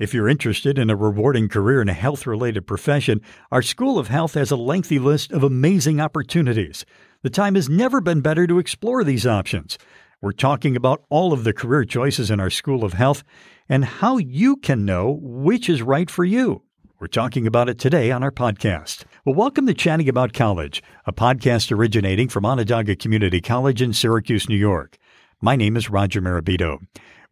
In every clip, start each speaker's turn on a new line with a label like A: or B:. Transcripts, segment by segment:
A: If you're interested in a rewarding career in a health related profession, our School of Health has a lengthy list of amazing opportunities. The time has never been better to explore these options. We're talking about all of the career choices in our School of Health and how you can know which is right for you. We're talking about it today on our podcast. Well, welcome to Chatting About College, a podcast originating from Onondaga Community College in Syracuse, New York. My name is Roger Mirabito.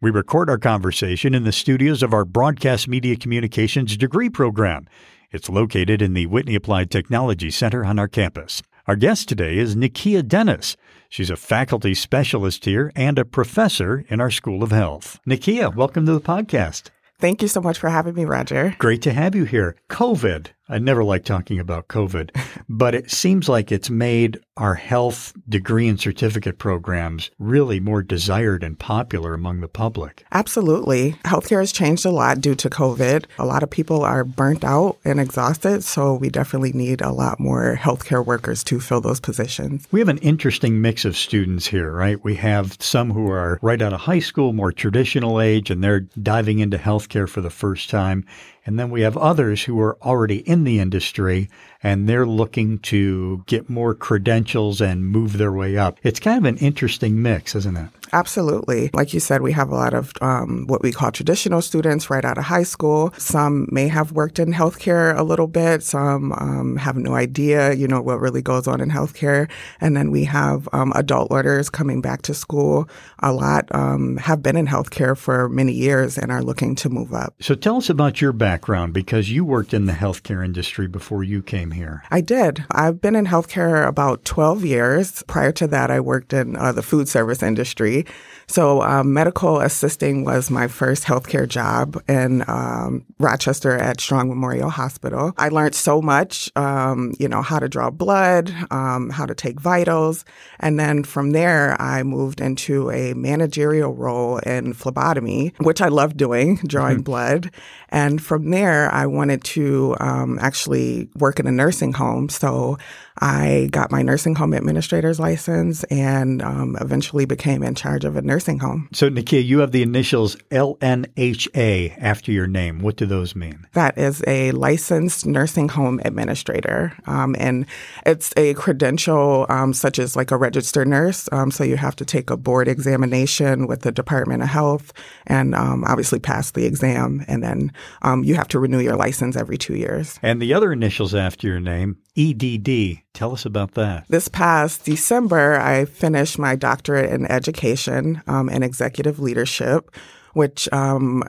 A: We record our conversation in the studios of our Broadcast Media Communications degree program. It's located in the Whitney Applied Technology Center on our campus. Our guest today is Nikia Dennis. She's a faculty specialist here and a professor in our School of Health. Nikia, welcome to the podcast.
B: Thank you so much for having me, Roger.
A: Great to have you here. COVID. I never like talking about COVID, but it seems like it's made our health degree and certificate programs really more desired and popular among the public.
B: Absolutely. Healthcare has changed a lot due to COVID. A lot of people are burnt out and exhausted, so we definitely need a lot more healthcare workers to fill those positions.
A: We have an interesting mix of students here, right? We have some who are right out of high school, more traditional age, and they're diving into healthcare for the first time. And then we have others who are already in the industry and they're looking to get more credentials and move their way up. It's kind of an interesting mix, isn't it?
B: Absolutely. Like you said, we have a lot of um, what we call traditional students right out of high school. Some may have worked in healthcare a little bit. Some um, have no idea, you know, what really goes on in healthcare. And then we have um, adult learners coming back to school. A lot um, have been in healthcare for many years and are looking to move up.
A: So tell us about your background because you worked in the healthcare industry before you came here.
B: I did. I've been in healthcare about 12 years. Prior to that, I worked in uh, the food service industry. So, um, medical assisting was my first healthcare job in um, Rochester at Strong Memorial Hospital. I learned so much, um, you know, how to draw blood, um, how to take vitals. And then from there, I moved into a managerial role in phlebotomy, which I love doing, drawing mm-hmm. blood. And from there, I wanted to um, actually work in a nursing home. So I got my nursing home administrator's license and um, eventually became in charge of a nursing home.
A: So, Nikia, you have the initials LNHA after your name. What do those mean?
B: That is a licensed nursing home administrator. Um, and it's a credential um, such as like a registered nurse. Um, so, you have to take a board examination with the Department of Health and um, obviously pass the exam. And then um, you have to renew your license every two years.
A: And the other initials after your name, EDD. Tell us about that.
B: This past December, I finished my doctorate in education um, and executive leadership, which um,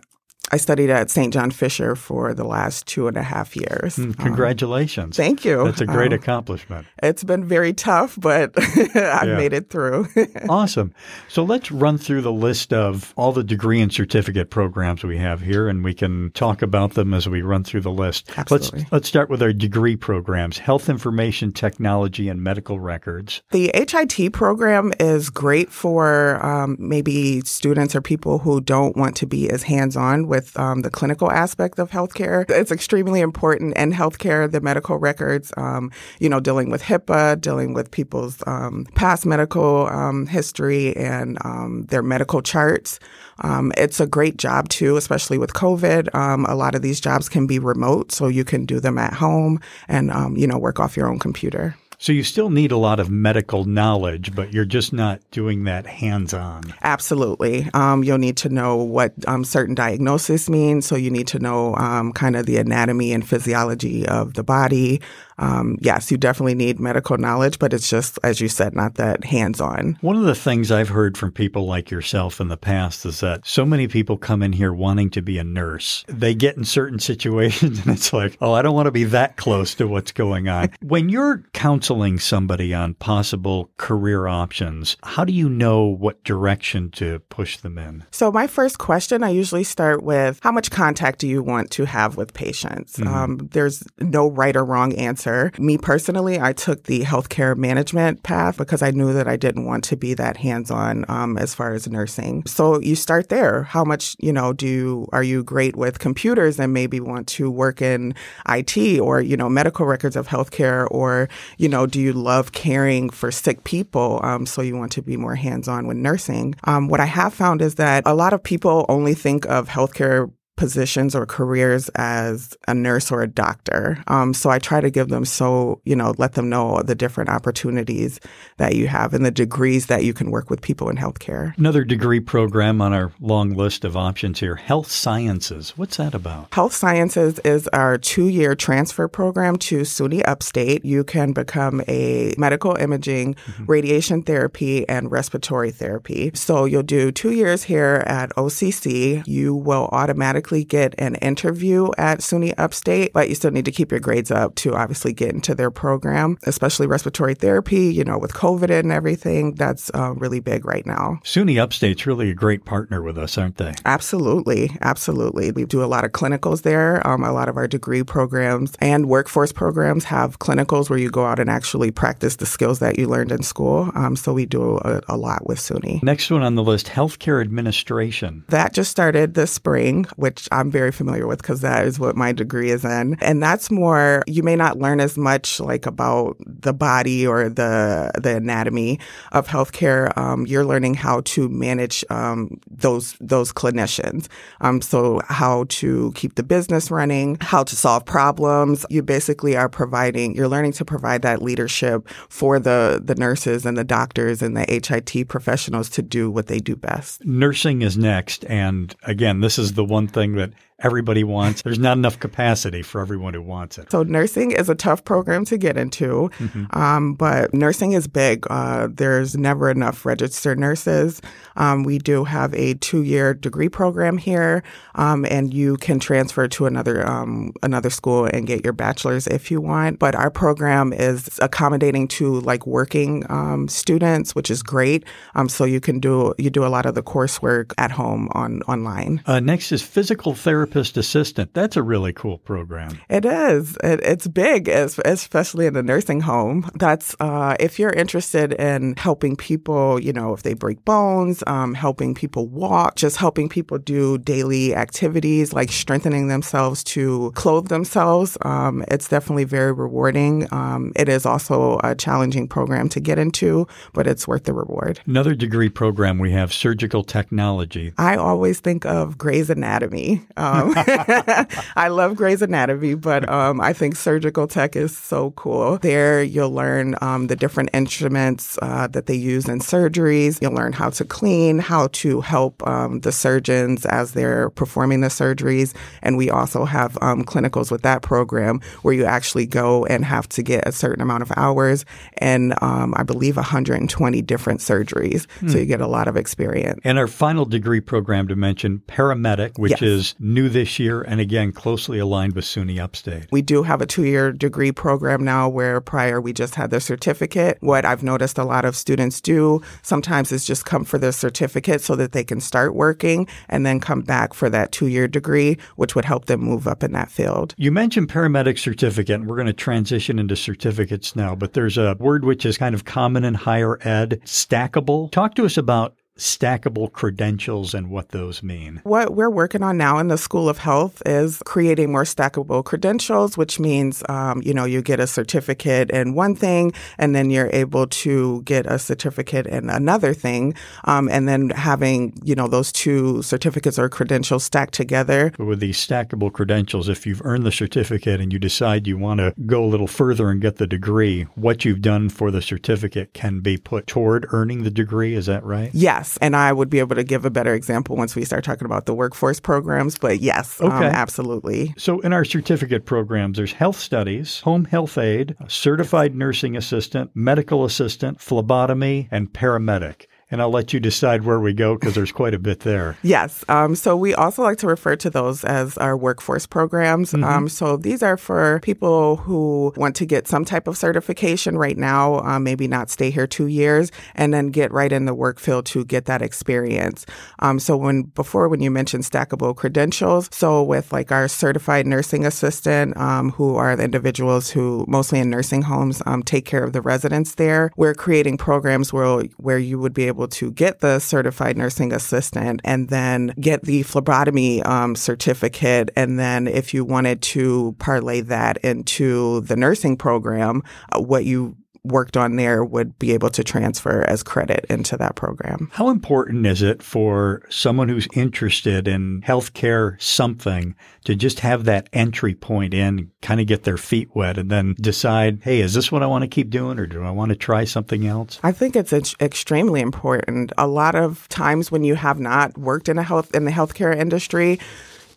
B: I studied at St. John Fisher for the last two and a half years.
A: Mm, congratulations.
B: Um, thank you.
A: That's a great um, accomplishment.
B: It's been very tough, but I've yeah. made it through.
A: awesome. So let's run through the list of all the degree and certificate programs we have here, and we can talk about them as we run through the list.
B: Absolutely.
A: Let's, let's start with our degree programs Health Information Technology and Medical Records.
B: The HIT program is great for um, maybe students or people who don't want to be as hands on with with um, the clinical aspect of healthcare. It's extremely important in healthcare, the medical records, um, you know, dealing with HIPAA, dealing with people's um, past medical um, history and um, their medical charts. Um, it's a great job too, especially with COVID. a lot of these jobs can be remote, so you can do them at home and, you know, work off your own computer.
A: So you still need a lot of medical knowledge, but you're just not doing that hands on.
B: Absolutely. Um, you'll need to know what um, certain diagnosis means. So you need to know um, kind of the anatomy and physiology of the body um, yes, you definitely need medical knowledge, but it's just, as you said, not that hands on.
A: One of the things I've heard from people like yourself in the past is that so many people come in here wanting to be a nurse. They get in certain situations and it's like, oh, I don't want to be that close to what's going on. when you're counseling somebody on possible career options, how do you know what direction to push them in?
B: So, my first question, I usually start with how much contact do you want to have with patients? Mm-hmm. Um, there's no right or wrong answer Me personally, I took the healthcare management path because I knew that I didn't want to be that hands on um, as far as nursing. So you start there. How much, you know, do are you great with computers and maybe want to work in IT or, you know, medical records of healthcare? Or, you know, do you love caring for sick people? Um, so you want to be more hands on with nursing. Um, what I have found is that a lot of people only think of healthcare positions or careers as a nurse or a doctor. Um, so I try to give them so, you know, let them know the different opportunities that you have and the degrees that you can work with people in healthcare.
A: Another degree program on our long list of options here Health Sciences. What's that about?
B: Health Sciences is our two year transfer program to SUNY Upstate. You can become a medical imaging, mm-hmm. radiation therapy, and respiratory therapy. So you'll do two years here at OCC. You will automatically get an interview at SUNY Upstate, but you still need to keep your grades up to obviously get into their program, especially respiratory therapy, you know, with COVID and everything. That's uh, really big right now.
A: SUNY Upstate's really a great partner with us, aren't they?
B: Absolutely. Absolutely. We do a lot of clinicals there. Um, a lot of our degree programs and workforce programs have clinicals where you go out and actually practice the skills that you learned in school. Um, so we do a, a lot with SUNY.
A: Next one on the list healthcare administration.
B: That just started this spring, which I'm very familiar with because that is what my degree is in. And that's more, you may not learn as much like about the body or the, the anatomy of healthcare. Um, you're learning how to manage um, those, those clinicians. Um, so how to keep the business running, how to solve problems. You basically are providing, you're learning to provide that leadership for the, the nurses and the doctors and the HIT professionals to do what they do best.
A: Nursing is next. And again, this is the one thing that everybody wants. There's not enough capacity for everyone who wants it.
B: So nursing is a tough program to get into, mm-hmm. um, but nursing is big. Uh, there's never enough registered nurses. Um, we do have a two-year degree program here, um, and you can transfer to another um, another school and get your bachelor's if you want. But our program is accommodating to like working um, students, which is great. Um, so you can do you do a lot of the coursework at home on online.
A: Uh, next is physical therapy therapist assistant. That's a really cool program.
B: It is. It, it's big, especially in a nursing home. That's uh, if you're interested in helping people, you know, if they break bones, um, helping people walk, just helping people do daily activities like strengthening themselves to clothe themselves. Um, it's definitely very rewarding. Um, it is also a challenging program to get into, but it's worth the reward.
A: Another degree program we have surgical technology.
B: I always think of Grey's Anatomy. Um, um, I love Grey's Anatomy, but um, I think surgical tech is so cool. There, you'll learn um, the different instruments uh, that they use in surgeries. You'll learn how to clean, how to help um, the surgeons as they're performing the surgeries. And we also have um, clinicals with that program where you actually go and have to get a certain amount of hours and um, I believe 120 different surgeries. Hmm. So you get a lot of experience.
A: And our final degree program to mention, paramedic, which yes. is new this year and again closely aligned with SUNY Upstate.
B: We do have a two year degree program now where prior we just had the certificate. What I've noticed a lot of students do sometimes is just come for the certificate so that they can start working and then come back for that two year degree, which would help them move up in that field.
A: You mentioned paramedic certificate, and we're going to transition into certificates now, but there's a word which is kind of common in higher ed stackable. Talk to us about stackable credentials and what those mean?
B: What we're working on now in the School of Health is creating more stackable credentials, which means, um, you know, you get a certificate in one thing and then you're able to get a certificate in another thing. Um, and then having, you know, those two certificates or credentials stacked together.
A: With these stackable credentials, if you've earned the certificate and you decide you want to go a little further and get the degree, what you've done for the certificate can be put toward earning the degree. Is that right?
B: Yes. And I would be able to give a better example once we start talking about the workforce programs. But yes, um, okay. Um, absolutely.
A: So in our certificate programs, there's health studies, home health aide, certified nursing assistant, medical assistant, phlebotomy, and paramedic and I'll let you decide where we go because there's quite a bit there.
B: Yes. Um, so we also like to refer to those as our workforce programs. Mm-hmm. Um, so these are for people who want to get some type of certification right now, um, maybe not stay here two years, and then get right in the work field to get that experience. Um, so when before when you mentioned stackable credentials, so with like our certified nursing assistant, um, who are the individuals who mostly in nursing homes um, take care of the residents there, we're creating programs where where you would be able able to get the certified nursing assistant and then get the phlebotomy um, certificate. And then if you wanted to parlay that into the nursing program, uh, what you worked on there would be able to transfer as credit into that program.
A: How important is it for someone who's interested in healthcare something to just have that entry point in, kind of get their feet wet, and then decide, hey, is this what I want to keep doing or do I want to try something else?
B: I think it's extremely important. A lot of times when you have not worked in a health in the healthcare industry,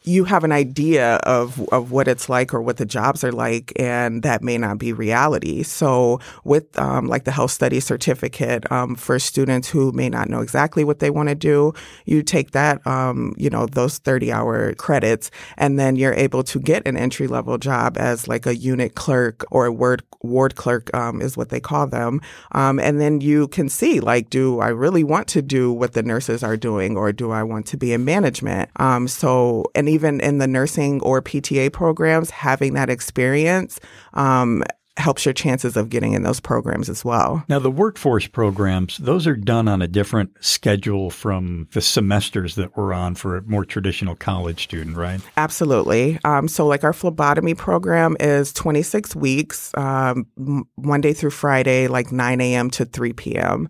B: you have an idea of, of what it's like or what the jobs are like, and that may not be reality. So, with um, like the health study certificate um, for students who may not know exactly what they want to do, you take that, um, you know, those 30 hour credits, and then you're able to get an entry level job as like a unit clerk or a ward, ward clerk um, is what they call them. Um, and then you can see, like, do I really want to do what the nurses are doing, or do I want to be in management? Um, so, and even in the nursing or PTA programs, having that experience um, helps your chances of getting in those programs as well.
A: Now, the workforce programs, those are done on a different schedule from the semesters that we're on for a more traditional college student, right?
B: Absolutely. Um, so, like our phlebotomy program is 26 weeks, um, Monday through Friday, like 9 a.m. to 3 p.m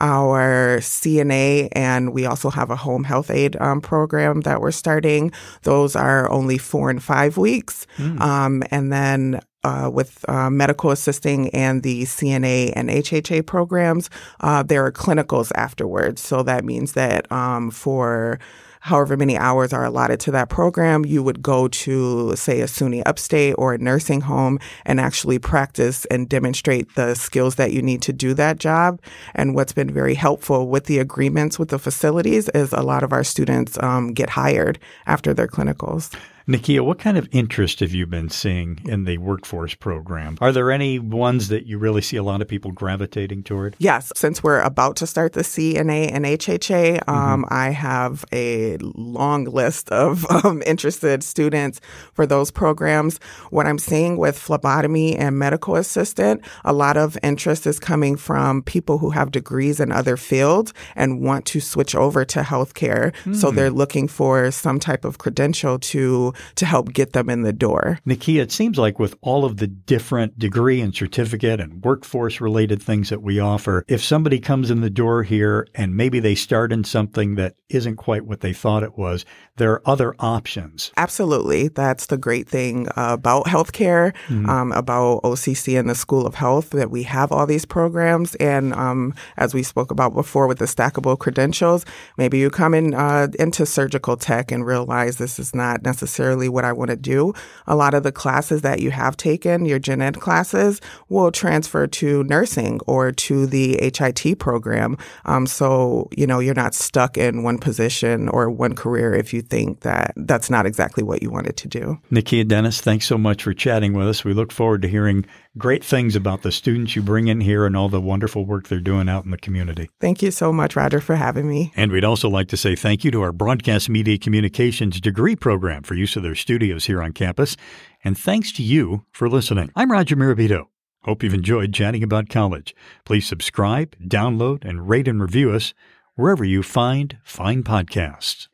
B: our CNA, and we also have a home health aide um, program that we're starting. Those are only four and five weeks. Mm. Um, and then uh, with uh, medical assisting and the CNA and HHA programs, uh, there are clinicals afterwards. So that means that um, for however many hours are allotted to that program, you would go to, say, a SUNY upstate or a nursing home and actually practice and demonstrate the skills that you need to do that job. And what's been very helpful with the agreements with the facilities is a lot of our students um, get hired after their clinicals.
A: Nikia, what kind of interest have you been seeing in the workforce program? Are there any ones that you really see a lot of people gravitating toward?
B: Yes. Since we're about to start the CNA and HHA, um, mm-hmm. I have a long list of um, interested students for those programs. What I'm seeing with phlebotomy and medical assistant, a lot of interest is coming from people who have degrees in other fields and want to switch over to healthcare. Mm. So they're looking for some type of credential to to help get them in the door.
A: Nikia, it seems like with all of the different degree and certificate and workforce related things that we offer, if somebody comes in the door here and maybe they start in something that isn't quite what they thought it was, there are other options.
B: Absolutely. That's the great thing about healthcare, mm-hmm. um, about OCC and the School of Health, that we have all these programs. And um, as we spoke about before with the stackable credentials, maybe you come in uh, into surgical tech and realize this is not necessarily necessarily what I want to do. A lot of the classes that you have taken, your gen ed classes, will transfer to nursing or to the HIT program. Um, so, you know, you're not stuck in one position or one career if you think that that's not exactly what you wanted to do.
A: Nikia Dennis, thanks so much for chatting with us. We look forward to hearing great things about the students you bring in here and all the wonderful work they're doing out in the community.
B: Thank you so much, Roger, for having me.
A: And we'd also like to say thank you to our Broadcast Media Communications degree program for use of their studios here on campus. And thanks to you for listening. I'm Roger Mirabito. Hope you've enjoyed chatting about college. Please subscribe, download, and rate and review us wherever you find fine podcasts.